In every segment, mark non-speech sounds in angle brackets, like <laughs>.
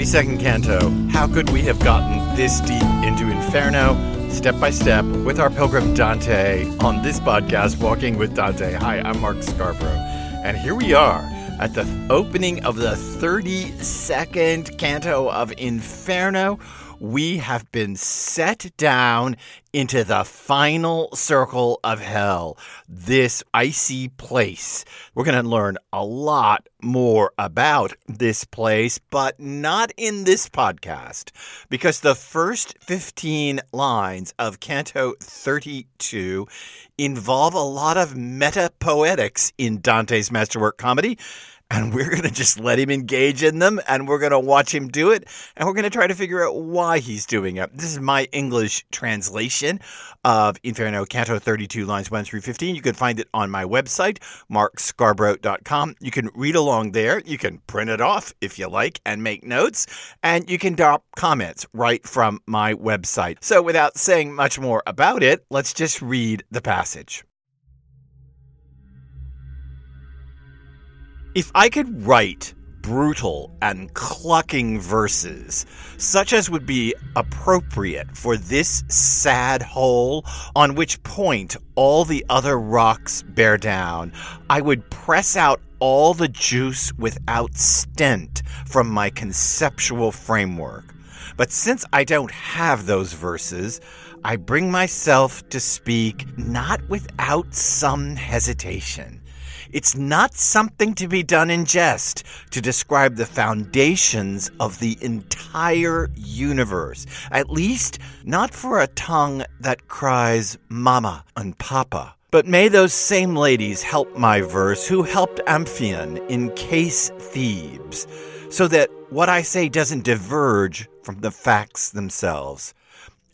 32nd Canto. How could we have gotten this deep into Inferno? Step by step with our pilgrim Dante on this podcast, Walking with Dante. Hi, I'm Mark Scarborough. And here we are at the opening of the 32nd Canto of Inferno we have been set down into the final circle of hell, this icy place. We're going to learn a lot more about this place, but not in this podcast, because the first 15 lines of Canto 32 involve a lot of meta poetics in Dante's masterwork comedy and we're going to just let him engage in them and we're going to watch him do it and we're going to try to figure out why he's doing it. This is my English translation of Inferno Canto 32 lines 1 through 15. You can find it on my website markscarborough.com. You can read along there. You can print it off if you like and make notes and you can drop comments right from my website. So without saying much more about it, let's just read the passage. If I could write brutal and clucking verses, such as would be appropriate for this sad hole on which point all the other rocks bear down, I would press out all the juice without stint from my conceptual framework. But since I don't have those verses, I bring myself to speak not without some hesitation. It's not something to be done in jest to describe the foundations of the entire universe, at least not for a tongue that cries mama and papa. But may those same ladies help my verse who helped Amphion encase Thebes, so that what I say doesn't diverge from the facts themselves.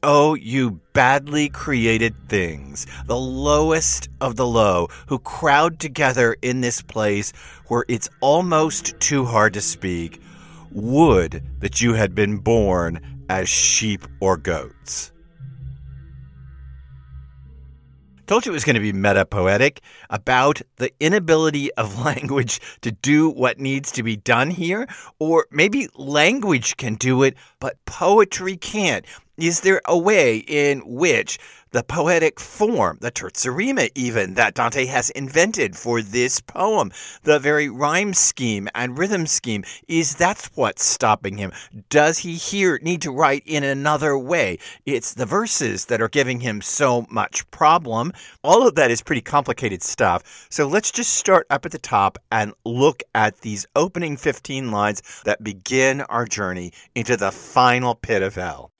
Oh, you badly created things, the lowest of the low, who crowd together in this place where it's almost too hard to speak. Would that you had been born as sheep or goats. Told you it was going to be meta poetic about the inability of <laughs> language to do what needs to be done here. Or maybe language can do it, but poetry can't. Is there a way in which the poetic form, the terza rima, even that Dante has invented for this poem, the very rhyme scheme and rhythm scheme, is that's what's stopping him? Does he here need to write in another way? It's the verses that are giving him so much problem. All of that is pretty complicated stuff. So let's just start up at the top and look at these opening 15 lines that begin our journey into the final pit of hell.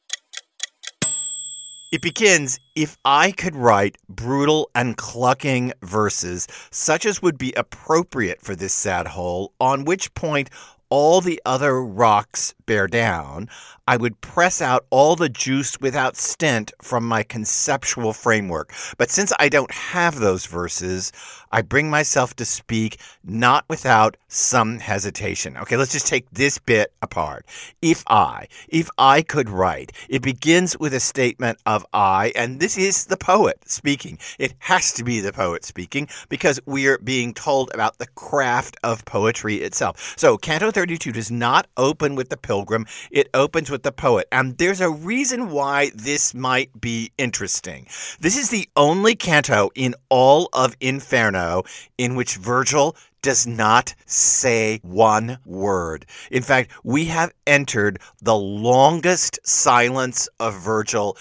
It begins if I could write brutal and clucking verses, such as would be appropriate for this sad hole, on which point all the other rocks bear down, I would press out all the juice without stint from my conceptual framework. But since I don't have those verses, I bring myself to speak not without some hesitation. Okay, let's just take this bit apart. If I, if I could write, it begins with a statement of I, and this is the poet speaking. It has to be the poet speaking because we're being told about the craft of poetry itself. So, Canto 32 does not open with the pilgrim, it opens with the poet. And there's a reason why this might be interesting. This is the only canto in all of Inferno in which Virgil does not say one word. In fact, we have entered the longest silence of Virgil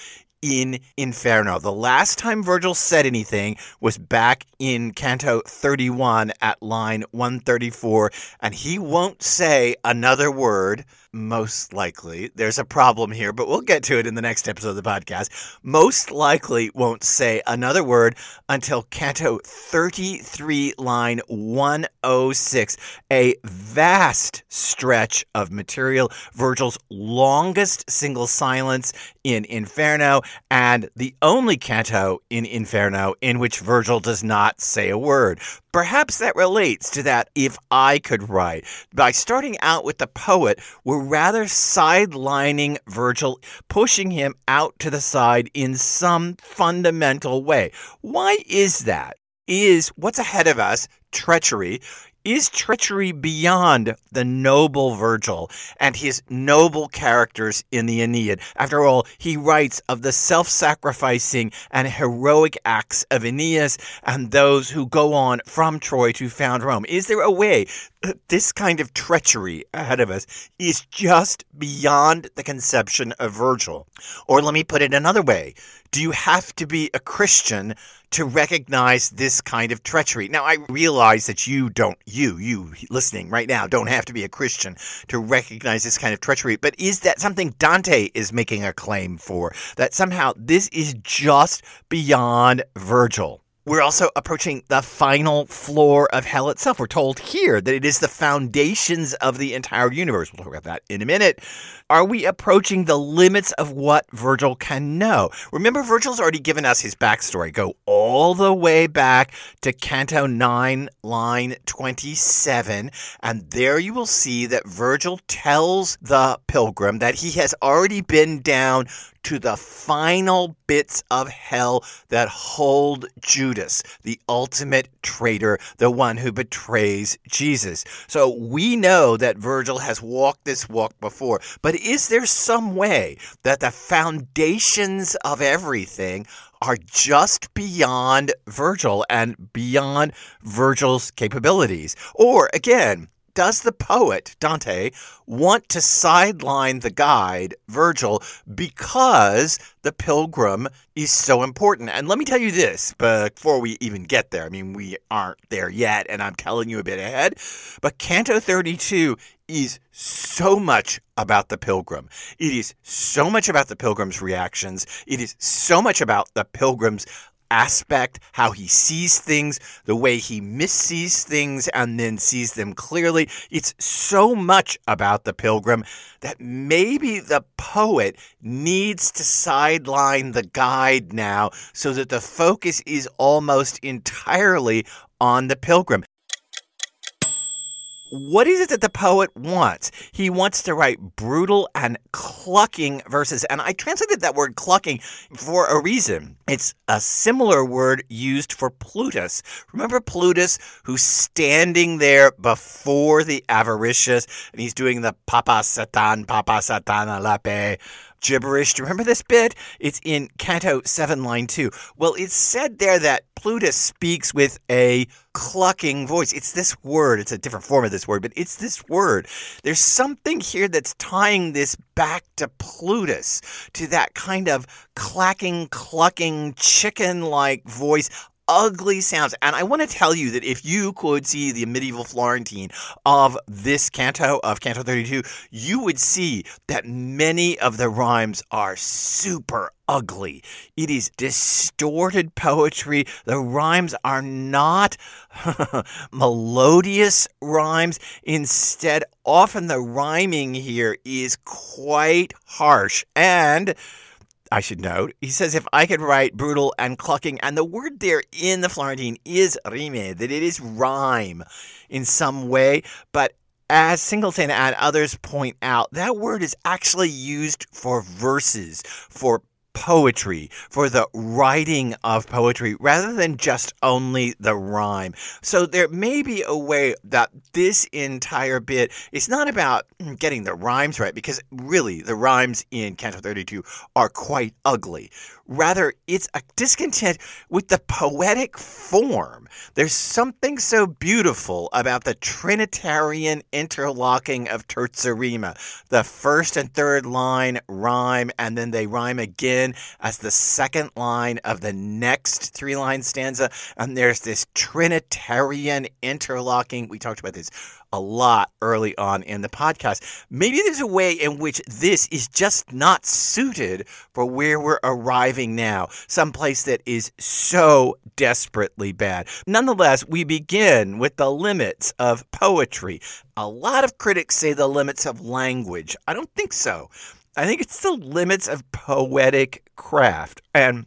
in Inferno. The last time Virgil said anything was back in Canto 31 at line 134, and he won't say another word most likely. There's a problem here, but we'll get to it in the next episode of the podcast. Most likely won't say another word until Canto 33, line 106, a vast stretch of material, Virgil's longest single silence in Inferno, and the only canto in Inferno in which Virgil does not say a word. Perhaps that relates to that if I could write. By starting out with the poet, we're rather sidelining Virgil, pushing him out to the side in some fundamental way. Why is that? Is what's ahead of us treachery is treachery beyond the noble Virgil and his noble characters in the Aeneid. After all, he writes of the self sacrificing and heroic acts of Aeneas and those who go on from Troy to found Rome. Is there a way uh, this kind of treachery ahead of us is just beyond the conception of Virgil? Or let me put it another way do you have to be a Christian to recognize this kind of treachery? Now, I realize that you don't, you, you listening right now, don't have to be a Christian to recognize this kind of treachery. But is that something Dante is making a claim for? That somehow this is just beyond Virgil? We're also approaching the final floor of hell itself. We're told here that it is the foundations of the entire universe. We'll talk about that in a minute. Are we approaching the limits of what Virgil can know? Remember, Virgil's already given us his backstory. Go all the way back to Canto 9, line 27, and there you will see that Virgil tells the pilgrim that he has already been down to the final bits of hell that hold Judas, the ultimate traitor, the one who betrays Jesus. So we know that Virgil has walked this walk before, but is there some way that the foundations of everything are just beyond Virgil and beyond Virgil's capabilities? Or again, does the poet, Dante, want to sideline the guide, Virgil, because the pilgrim is so important? And let me tell you this before we even get there. I mean, we aren't there yet, and I'm telling you a bit ahead. But Canto 32 is so much about the pilgrim. It is so much about the pilgrim's reactions. It is so much about the pilgrim's aspect, how he sees things, the way he missees things and then sees them clearly. It's so much about the pilgrim that maybe the poet needs to sideline the guide now so that the focus is almost entirely on the pilgrim what is it that the poet wants? He wants to write brutal and clucking verses. And I translated that word clucking for a reason. It's a similar word used for Plutus. Remember Plutus, who's standing there before the avaricious and he's doing the Papa Satan, Papa Satana Lape gibberish. Do you remember this bit? It's in Canto 7, line 2. Well, it's said there that Plutus speaks with a clucking voice. It's this word. It's a different form of this word, but it's this word. There's something here that's tying this back to Plutus, to that kind of clacking, clucking, chicken like voice ugly sounds. And I want to tell you that if you could see the medieval Florentine of this canto, of Canto 32, you would see that many of the rhymes are super ugly. It is distorted poetry. The rhymes are not <laughs> melodious rhymes. Instead, often the rhyming here is quite harsh and I should note. He says, if I could write brutal and clucking, and the word there in the Florentine is rime, that it is rhyme in some way, but as Singleton and others point out, that word is actually used for verses, for poetry, for the writing of poetry, rather than just only the rhyme. So there may be a way that this entire bit is not about mm, getting the rhymes right, because really the rhymes in Canto 32 are quite ugly. Rather, it's a discontent with the poetic form. There's something so beautiful about the Trinitarian interlocking of terza rima. The first and third line rhyme, and then they rhyme again as the second line of the next three line stanza. And there's this Trinitarian interlocking. We talked about this a lot early on in the podcast. Maybe there's a way in which this is just not suited for where we're arriving now, someplace that is so desperately bad. Nonetheless, we begin with the limits of poetry. A lot of critics say the limits of language. I don't think so. I think it's the limits of poetic craft. And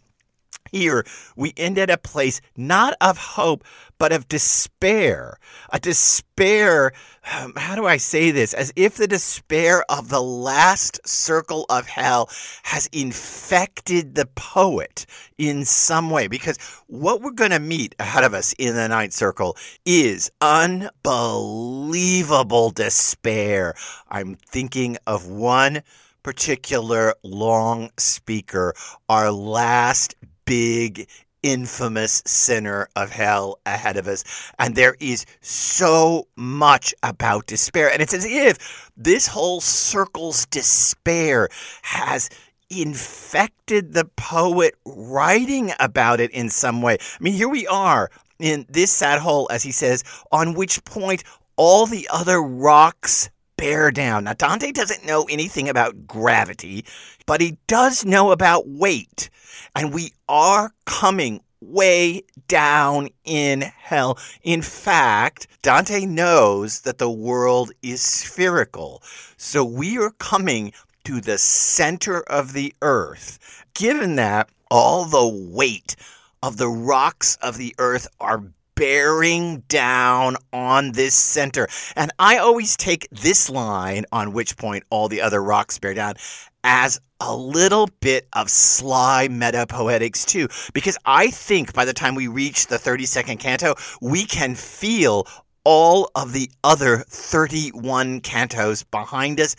Here, we end at a place not of hope, but of despair. A despair, um, how do I say this? As if the despair of the last circle of hell has infected the poet in some way. Because what we're going to meet ahead of us in the ninth circle is unbelievable despair. I'm thinking of one particular long speaker, our last big infamous sinner of hell ahead of us. And there is so much about despair. And it's as if this whole circle's despair has infected the poet writing about it in some way. I mean, here we are in this sad hole, as he says, on which point all the other rocks bear down. Now, Dante doesn't know anything about gravity, but he does know about weight. And we are coming way down in hell. In fact, Dante knows that the world is spherical. So we are coming to the center of the earth. Given that all the weight of the rocks of the earth are bearing down on this center. And I always take this line, on which point all the other rocks bear down, as a little bit of sly meta poetics too, because I think by the time we reach the 32nd canto, we can feel all of the other 31 cantos behind us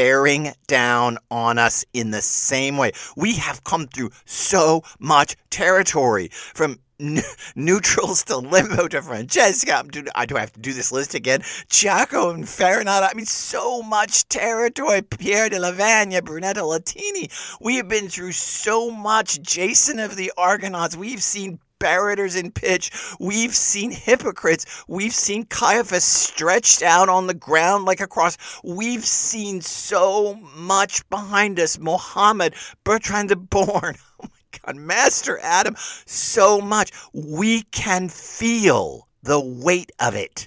bearing down on us in the same way. We have come through so much territory from <laughs> neutrals to limbo to Francesca. Do, I do I have to do this list again? Ciacco and Farinata. I mean, so much territory. Pier della Vigna, Brunetto Latini. We have been through so much. Jason of the Argonauts. We've seen Barrators in pitch. We've seen hypocrites. We've seen Caiaphas stretched out on the ground like a cross. We've seen so much behind us. Mohammed, Bertrand de Born. <laughs> Oh my God, Master Adam, so much. We can feel the weight of it.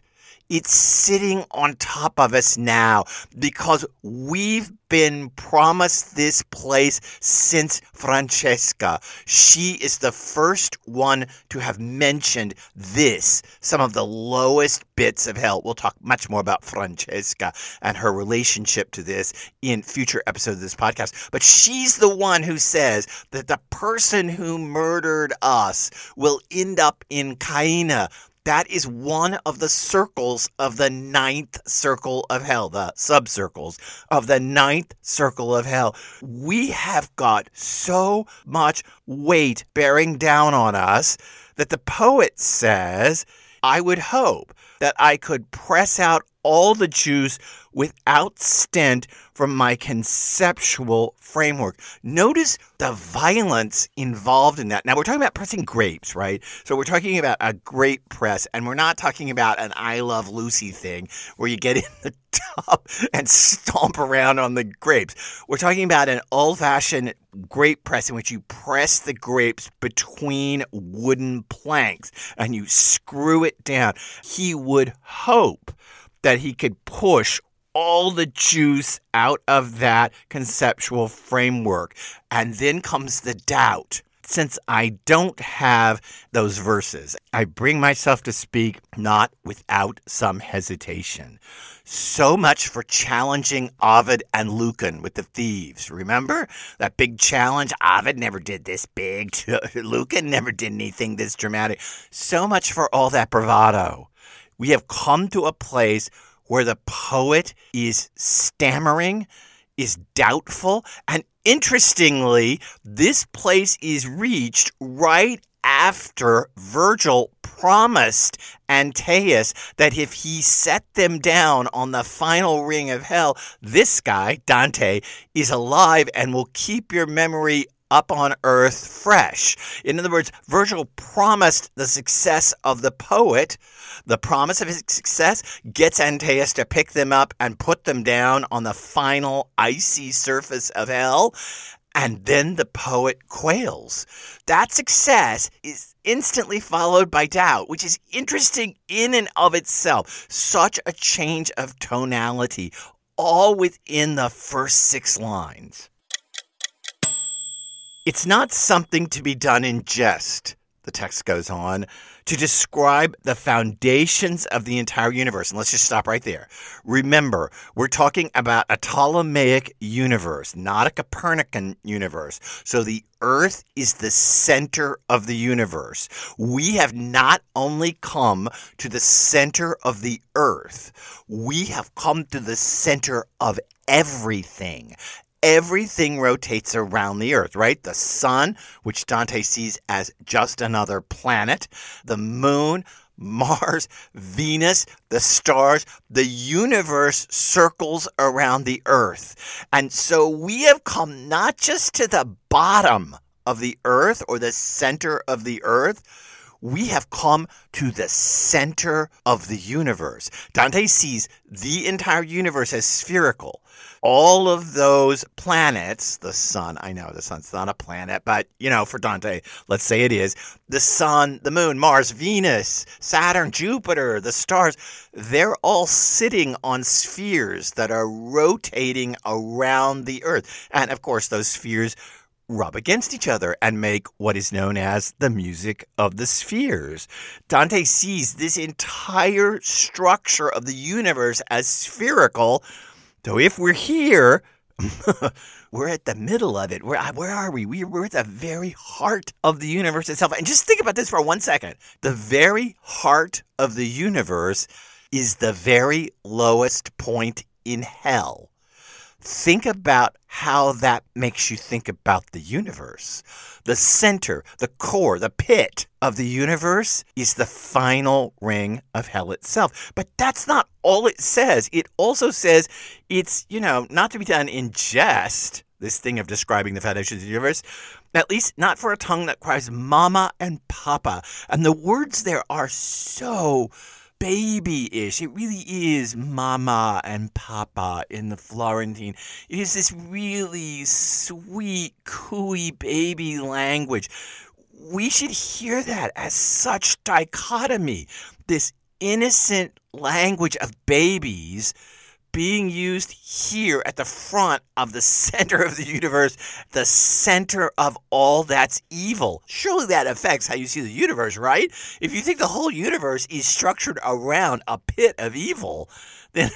It's sitting on top of us now because we've been promised this place since Francesca. She is the first one to have mentioned this, some of the lowest bits of hell. We'll talk much more about Francesca and her relationship to this in future episodes of this podcast. But she's the one who says that the person who murdered us will end up in Caina, that is one of the circles of the ninth circle of hell, the subcircles of the ninth circle of hell. We have got so much weight bearing down on us that the poet says, I would hope that I could press out all the juice without stint from my conceptual framework. Notice the violence involved in that. Now, we're talking about pressing grapes, right? So, we're talking about a grape press, and we're not talking about an I Love Lucy thing where you get <laughs> in the tub and stomp around on the grapes. We're talking about an old fashioned grape press in which you press the grapes between wooden planks and you screw it down. He would hope that he could push all the juice out of that conceptual framework. And then comes the doubt. Since I don't have those verses, I bring myself to speak not without some hesitation. So much for challenging Ovid and Lucan with the thieves. Remember that big challenge? Ovid never did this big. <laughs> Lucan never did anything this dramatic. So much for all that bravado. We have come to a place where the poet is stammering, is doubtful, and interestingly, this place is reached right after Virgil promised Antaeus that if he set them down on the final ring of hell, this guy, Dante, is alive and will keep your memory up on earth fresh. In other words, Virgil promised the success of the poet. The promise of his success gets Antaeus to pick them up and put them down on the final icy surface of hell. And then the poet quails. That success is instantly followed by doubt, which is interesting in and of itself. Such a change of tonality, all within the first six lines. It's not something to be done in jest, the text goes on, to describe the foundations of the entire universe. And let's just stop right there. Remember, we're talking about a Ptolemaic universe, not a Copernican universe. So the Earth is the center of the universe. We have not only come to the center of the Earth, we have come to the center of everything everything rotates around the Earth, right? The sun, which Dante sees as just another planet, the moon, Mars, Venus, the stars, the universe circles around the earth. And so we have come not just to the bottom of the earth or the center of the earth, we have come to the center of the universe. Dante sees the entire universe as spherical. All of those planets, the sun, I know the sun's not a planet, but you know, for Dante, let's say it is, the sun, the moon, Mars, Venus, Saturn, Jupiter, the stars, they're all sitting on spheres that are rotating around the earth. And of course, those spheres rub against each other and make what is known as the music of the spheres. Dante sees this entire structure of the universe as spherical. So if we're here, <laughs> we're at the middle of it. Where, where are we? we? We're at the very heart of the universe itself. And just think about this for one second. The very heart of the universe is the very lowest point in hell think about how that makes you think about the universe. The center, the core, the pit of the universe is the final ring of hell itself. But that's not all it says. It also says it's, you know, not to be done in jest, this thing of describing the foundations of the universe, at least not for a tongue that cries mama and papa. And the words there are so baby-ish. It really is mama and papa in the Florentine. It is this really sweet, cooey baby language. We should hear that as such dichotomy. This innocent language of babies being used here at the front of the <laughs> center of the universe, the center of all that's evil. Surely that affects how you see the universe, right? If you think the whole universe is structured around a pit of evil, <laughs> then.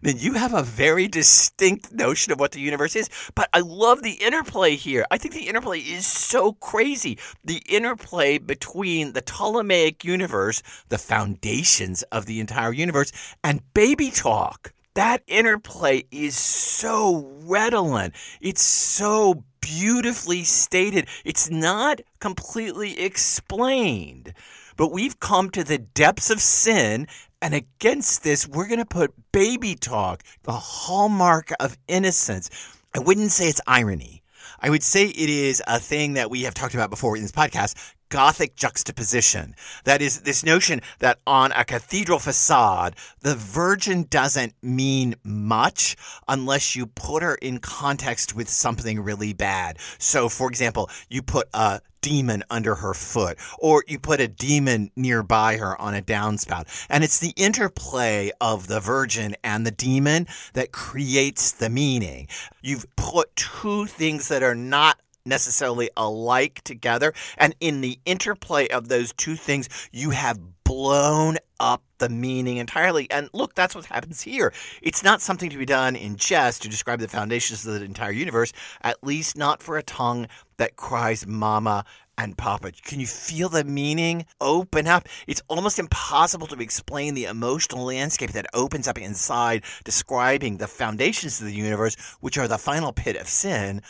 then you have a very distinct notion of what the universe is. But I love the interplay here. I think the interplay is so crazy. The interplay between the Ptolemaic universe, the foundations of the entire universe, and baby talk that interplay is so redolent. It's so beautifully stated. It's not completely explained. But we've come to the depths of sin, and against this, we're going to put baby talk, the hallmark of innocence. I wouldn't say it's irony. I would say it is a thing that we have talked about before in this podcast Gothic juxtaposition. That is, this notion that on a cathedral facade, the Virgin doesn't mean much unless you put her in context with something really bad. So, for example, you put a demon under her foot, or you put a demon nearby her on a downspout. And it's the interplay of the virgin and the demon that creates the meaning. You've put two things that are not necessarily alike together. And in the interplay of those two things, you have blown up the meaning entirely. And look, that's what happens here. It's not something to be done in jest to describe the foundations of the entire universe, at least not for a tongue that cries mama and Papa. Can you feel the meaning open up? It's almost impossible to explain the emotional landscape that opens up inside, describing the foundations of the universe, which are the final pit of sin,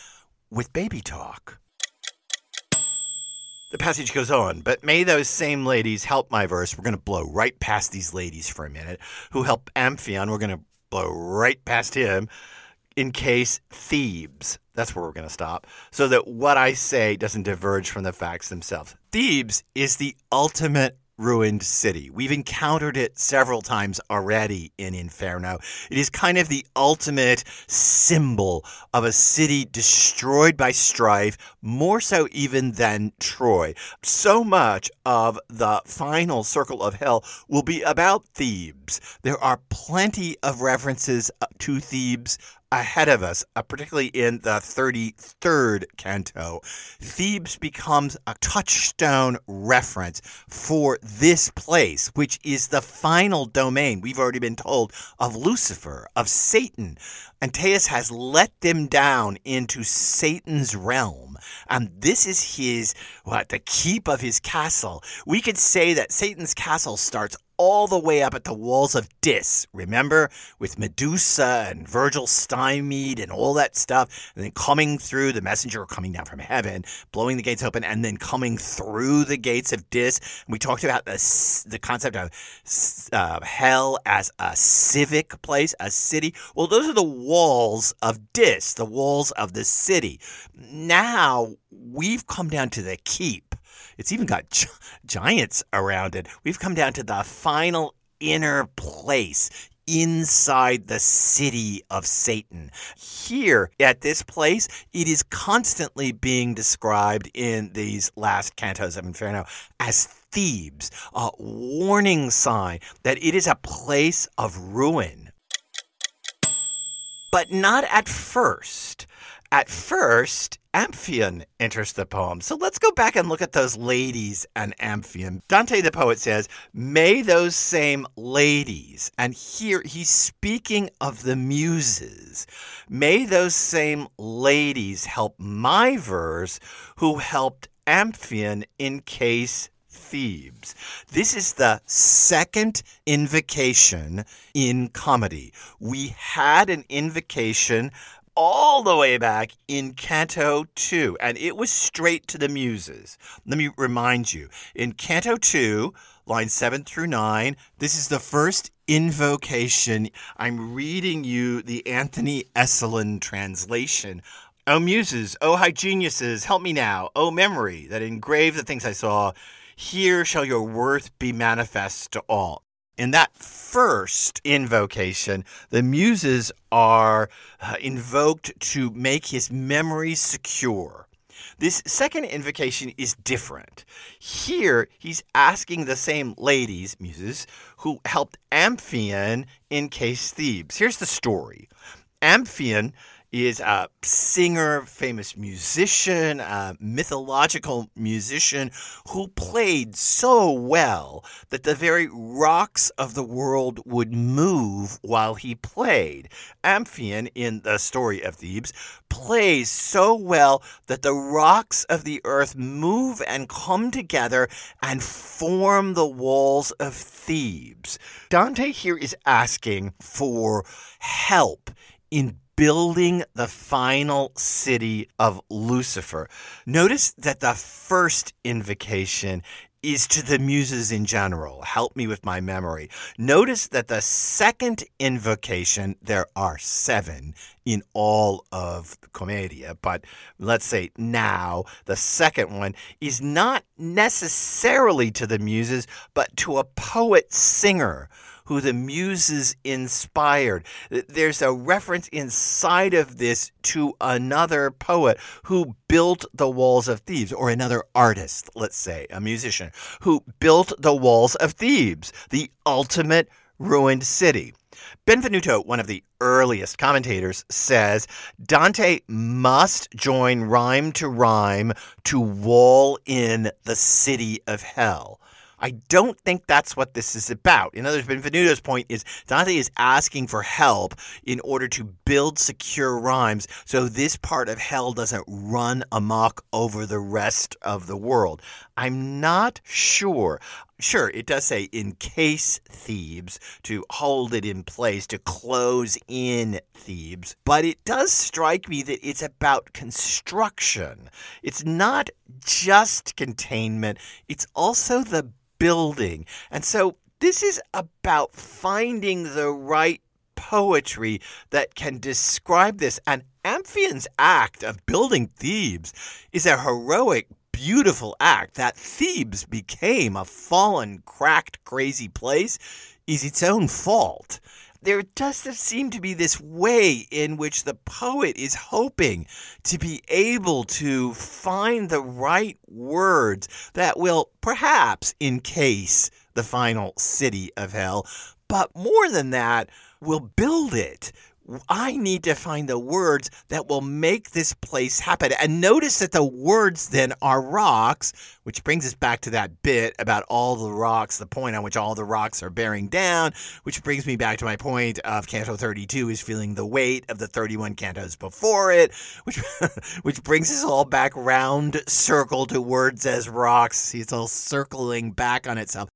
with baby talk. The passage goes on, but may those same ladies help my verse. We're going to blow right past these ladies for a minute who help Amphion. We're going to blow right past him encase Thebes, that's where we're going to stop, so that what I say doesn't diverge from the facts themselves. Thebes is the ultimate ruined city. We've encountered it several times already in Inferno. It is kind of the ultimate symbol of a city destroyed by strife, more so even than Troy. So much of the final circle of hell will be about Thebes. There are plenty of references uh, to Thebes ahead of us, uh, particularly in the 33rd canto. Thebes becomes a touchstone reference for this place, which is the final domain, we've already been told, of Lucifer, of Satan. Antaeus has let them down into Satan's realm. And this is his, what, the keep of his castle. We could say that Satan's castle starts all the way up at the walls of Dis. Remember, with Medusa and Virgil stymied and all that stuff, and then coming through the messenger coming down from heaven, blowing the gates open, and then coming through the gates of Dis. And we talked about the the concept of uh, hell as a civic place, a city. Well, those are the walls of Dis, the walls of the city. Now we've come down to the keep it's even got gi- giants around it. We've come down to the final inner place inside the city of Satan. Here at this place, it is constantly being described in these last cantos of Inferno as Thebes, a warning sign that it is a place of ruin. But not at first. At first, Amphion enters the poem. So let's go back and look at those ladies and Amphion. Dante the poet says, May those same ladies, and here he's speaking of the muses, may those same ladies help my verse who helped Amphion encase Thebes. This is the second invocation in comedy. We had an invocation all the way back in Canto 2, and it was straight to the muses. Let me remind you in Canto 2, lines 7 through 9, this is the first invocation. I'm reading you the Anthony Esolen translation. O muses, O high geniuses, help me now. O memory that engrave the things I saw, here shall your worth be manifest to all. In that first invocation, the muses are uh, invoked to make his memory secure. This second invocation is different. Here, he's asking the same ladies, muses, who helped Amphion encase Thebes. Here's the story Amphion is a singer, famous musician, a mythological musician who played so well that the very rocks of the world would move while he played. Amphion, in the story of Thebes, plays so well that the rocks of the earth move and come together and form the walls of Thebes. Dante here is asking for help in building the final city of Lucifer. Notice that the first invocation is to the muses in general. Help me with my memory. Notice that the second invocation, there are seven in all of Commedia, but let's say now the second one is not necessarily to the muses, but to a poet singer who the muses inspired. There's a reference inside of this to another poet who built the walls of Thebes, or another artist, let's say, a musician, who built the walls of Thebes, the ultimate ruined city. Benvenuto, one of the earliest commentators, says Dante must join rhyme to rhyme to wall in the city of hell. I don't think that's what this is about. In other words, Benvenuto's point is Dante is asking for help in order to build secure rhymes so this part of hell doesn't run amok over the rest of the world. I'm not sure. Sure, it does say encase Thebes to hold it in place, to close in Thebes, but it does strike me that it's about construction. It's not just containment, it's also the building. And so this is about finding the right poetry that can describe this. And Amphion's act of building Thebes is a heroic, beautiful act. That Thebes became a fallen, cracked, crazy place is its own fault there does seem to be this way in which the poet is hoping to be able to find the right words that will perhaps encase the final city of hell, but more than that, will build it I need to find the words that will make this place happen. And notice that the words then are rocks, which brings us back to that bit about all the rocks, the point on which all the rocks are bearing down, which brings me back to my point of Canto 32 is feeling the weight of the 31 cantos before it, which <laughs> which brings us all back round circle to words as rocks. It's all circling back on itself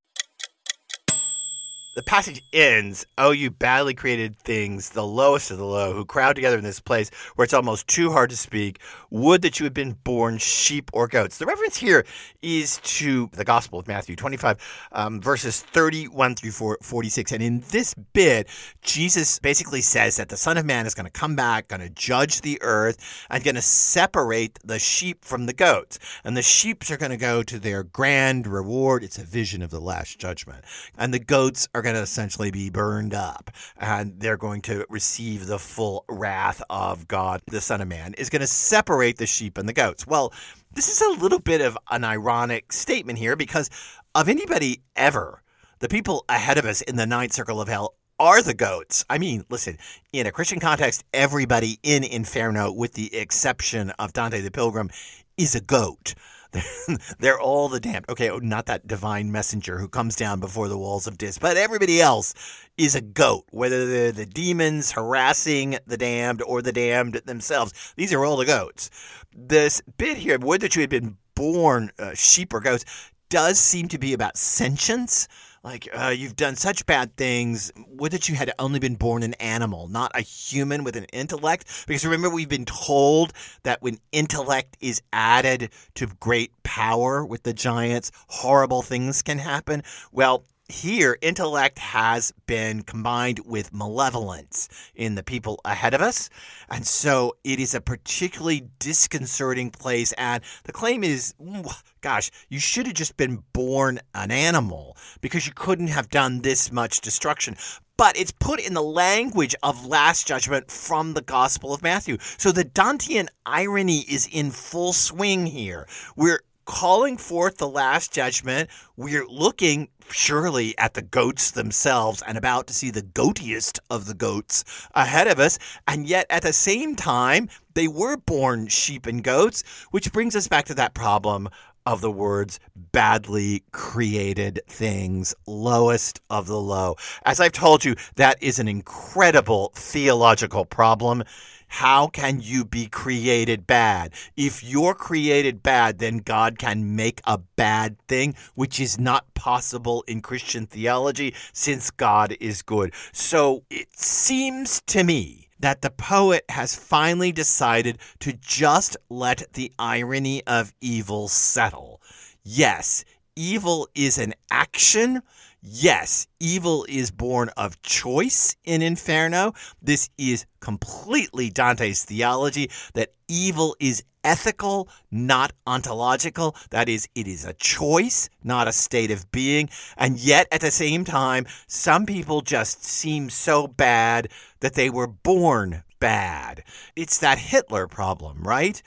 the passage ends, Oh, you badly created things, the lowest of the low, who crowd together in this place where it's almost too hard to speak. Would that you had been born sheep or goats. The reference here is to the Gospel of Matthew 25, um, verses 31 through 46. And in this bit, Jesus basically says that the Son of Man is going to come back, going to judge the earth, and going to separate the sheep from the goats. And the sheep are going to go to their grand reward. It's a vision of the last judgment. And the goats are going to essentially be burned up and they're going to receive the full wrath of God. The Son of Man is going to separate the sheep and the goats. Well, this is a little bit of an ironic statement here because of anybody ever, the people ahead of us in the ninth circle of hell are the goats. I mean, listen, in a Christian context, everybody in Inferno, with the exception of Dante the Pilgrim, is a goat. <laughs> They're all the damned. Okay, oh, not that divine messenger who comes down before the walls of Dis, but everybody else is a goat, whether they're the demons harassing the damned or the damned themselves. These are all the goats. This bit here, would that you had been born uh, sheep or goats, does seem to be about sentience like uh, you've done such bad things would that you had only been born an animal not a human with an intellect. Because remember we've been told that when intellect is added to great power with the giants horrible things can happen. Well here, intellect has been combined with malevolence in the people ahead of us. And so it is a particularly disconcerting place. And the claim is gosh, you should have just been born an animal because you couldn't have done this much destruction. But it's put in the language of Last Judgment from the Gospel of Matthew. So the Dantean irony is in full swing here. We're calling forth the last judgment. We're looking surely at the goats themselves and about to see the goatiest of the goats ahead of us. And yet, at the same time, they were born sheep and goats, which brings us back to that problem of the words badly created things, lowest of the low. As I've told you, that is an incredible theological problem how can you be created bad? If you're created bad, then God can make a bad thing, which is not possible in Christian theology since God is good. So it seems to me that the poet has finally decided to just let the irony of evil settle. Yes, evil is an action Yes, evil is born of choice in Inferno. This is completely Dante's theology that evil is ethical, not ontological. That is, it is a choice, not a state of being. And yet, at the same time, some people just seem so bad that they were born bad. It's that Hitler problem, right?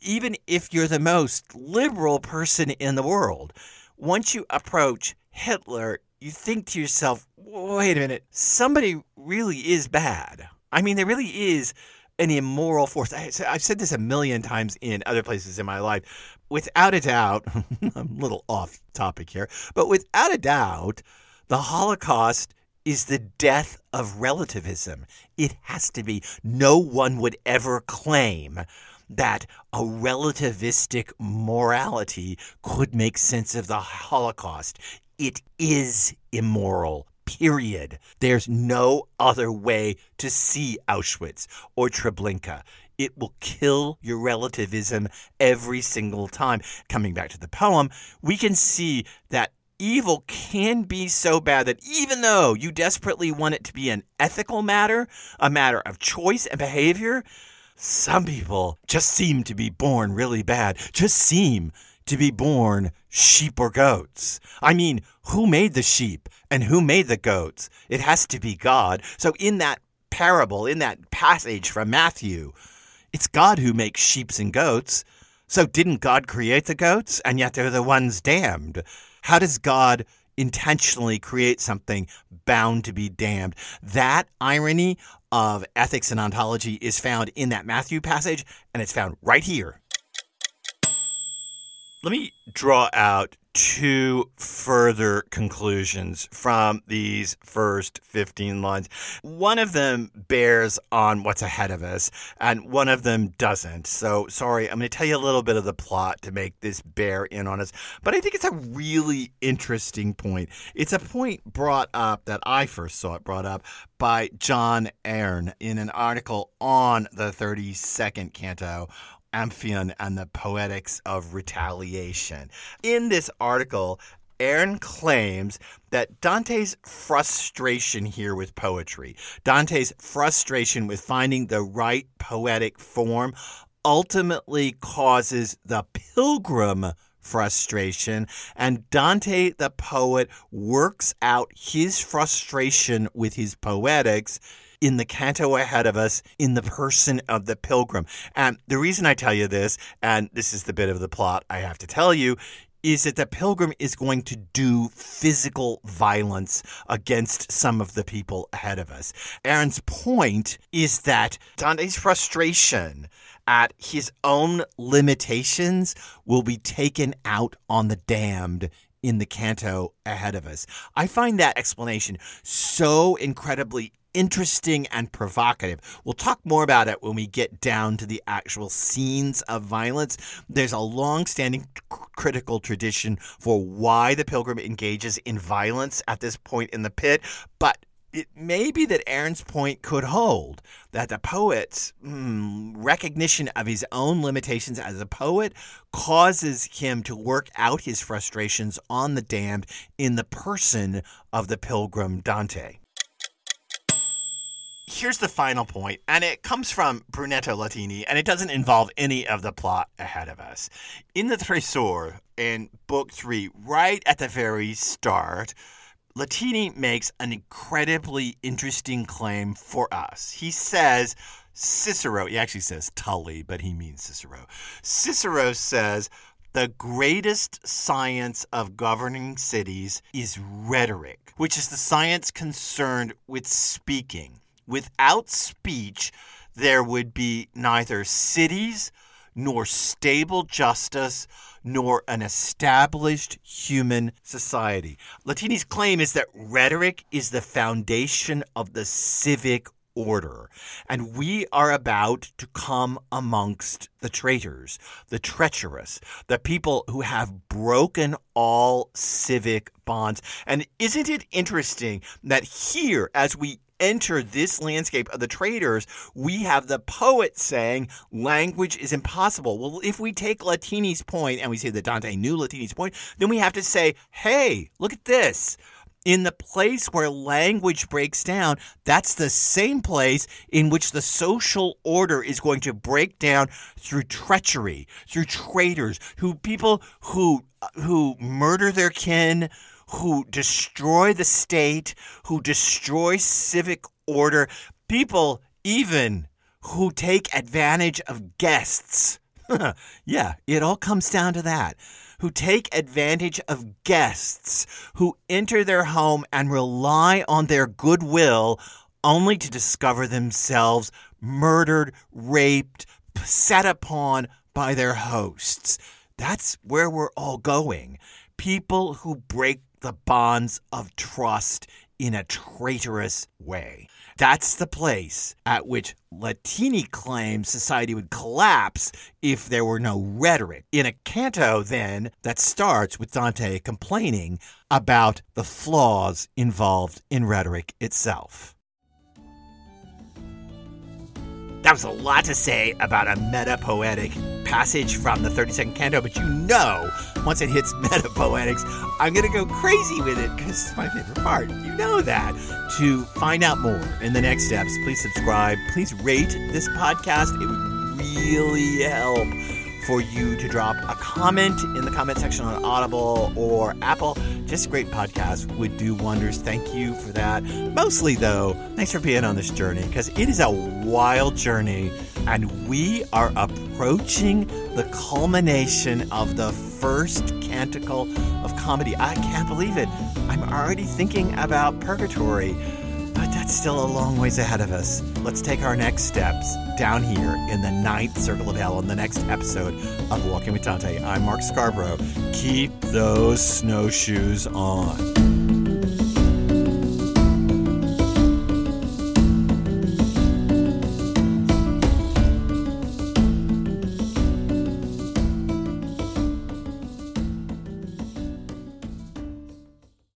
Even if you're the most liberal person in the world, once you approach Hitler, you think to yourself, wait a minute, somebody really is bad. I mean, there really is an immoral force. I, have said this a million times in other places in my life. Without a doubt, <laughs> I'm a little off topic here, but without a doubt, the Holocaust is the death of relativism. It has to be. No one would ever claim that a relativistic morality could make sense of the Holocaust. It is immoral. Period. There's no other way to see Auschwitz or Treblinka. It will kill your relativism every single time. Coming back to the poem, we can see that evil can be so bad that even though you desperately want it to be an ethical matter, a matter of choice and behavior, some people just seem to be born really bad, just seem to be born sheep or goats. I mean, who made the sheep and who made the goats? It has to be God. So, in that parable, in that passage from Matthew, it's God who makes sheep and goats. So, didn't God create the goats? And yet they're the ones damned. How does God intentionally create something bound to be damned? That irony of ethics and ontology is found in that Matthew passage, and it's found right here. Let me draw out two further conclusions from these first 15 lines. One of them bears on what's ahead of us, and one of them doesn't. So, sorry, I'm going to tell you a little bit of the plot to make this bear in on us. But I think it's a really interesting point. It's a point brought up that I first saw it brought up by John Ahern in an article on the 32nd canto Amphion and the Poetics of Retaliation. In this article, Ahern claims that Dante's frustration here with poetry, Dante's frustration with finding the right poetic form, ultimately causes the pilgrim frustration, and Dante the poet works out his frustration with his poetics in the canto ahead of us in the person of the pilgrim. And the reason I tell you this, and this is the bit of the plot I have to tell you, is that the pilgrim is going to do physical violence against some of the people ahead of us. Ahern's point is that Dante's frustration at his own limitations will be taken out on the damned in the canto ahead of us. I find that explanation so incredibly interesting and provocative. We'll talk more about it when we get down to the actual scenes of violence. There's a long standing critical tradition for why the pilgrim engages in violence at this point in the pit, but it may be that Ahern's point could hold that the poet's mm, recognition of his own limitations as a poet causes him to work out his frustrations on the damned in the person of the pilgrim Dante here's the final point, and it comes from Brunetto Latini, and it doesn't involve any of the plot ahead of us. In the Tresor, in book three, right at the very start, Latini makes an incredibly interesting claim for us. He says, Cicero, he actually says Tully, but he means Cicero. Cicero says, the greatest science of governing cities is rhetoric, which is the science concerned with speaking without speech, there would be neither cities, nor stable justice, nor an established human society. Latini's claim is that rhetoric is the foundation of the civic order. And we are about to come amongst the traitors, the treacherous, the people who have broken all civic bonds. And isn't it interesting that here, as we enter this landscape of the traders, we have the poet saying language is impossible. Well, if we take Latini's point and we say that Dante knew Latini's point, then we have to say, hey, look at this in the place where language breaks down, that's the same place in which the social order is going to break down through treachery, through traitors, who people who uh, who murder their kin, who destroy the state, who destroy civic order, people even who take advantage of guests. <laughs> yeah, it all comes down to that. Who take advantage of guests who enter their home and rely on their goodwill only to discover themselves murdered, raped, set upon by their hosts. That's where we're all going. People who break the bonds of trust in a traitorous way. That's the place at which Latini claims society would collapse if there were no rhetoric. In a canto, then, that starts with Dante complaining about the flaws involved in rhetoric itself. That was a lot to say about a meta poetic passage from the 32nd canto, but you know, once it hits <laughs> meta poetics, I'm going to go crazy with it because it's my favorite part. You know that. To find out more in the next steps, please subscribe. Please rate this podcast. It would really help for you to drop a comment in the comment section on Audible or Apple. Just great podcast would do wonders. Thank you for that. Mostly, though, thanks for being on this journey because it is a wild journey and we are approaching the culmination of the first canticle of comedy. I can't believe it. I'm already thinking about purgatory, it's still a long ways ahead of us. Let's take our next steps down here in the ninth circle of hell in the next episode of Walking with Dante. I'm Mark Scarborough. Keep those snowshoes on.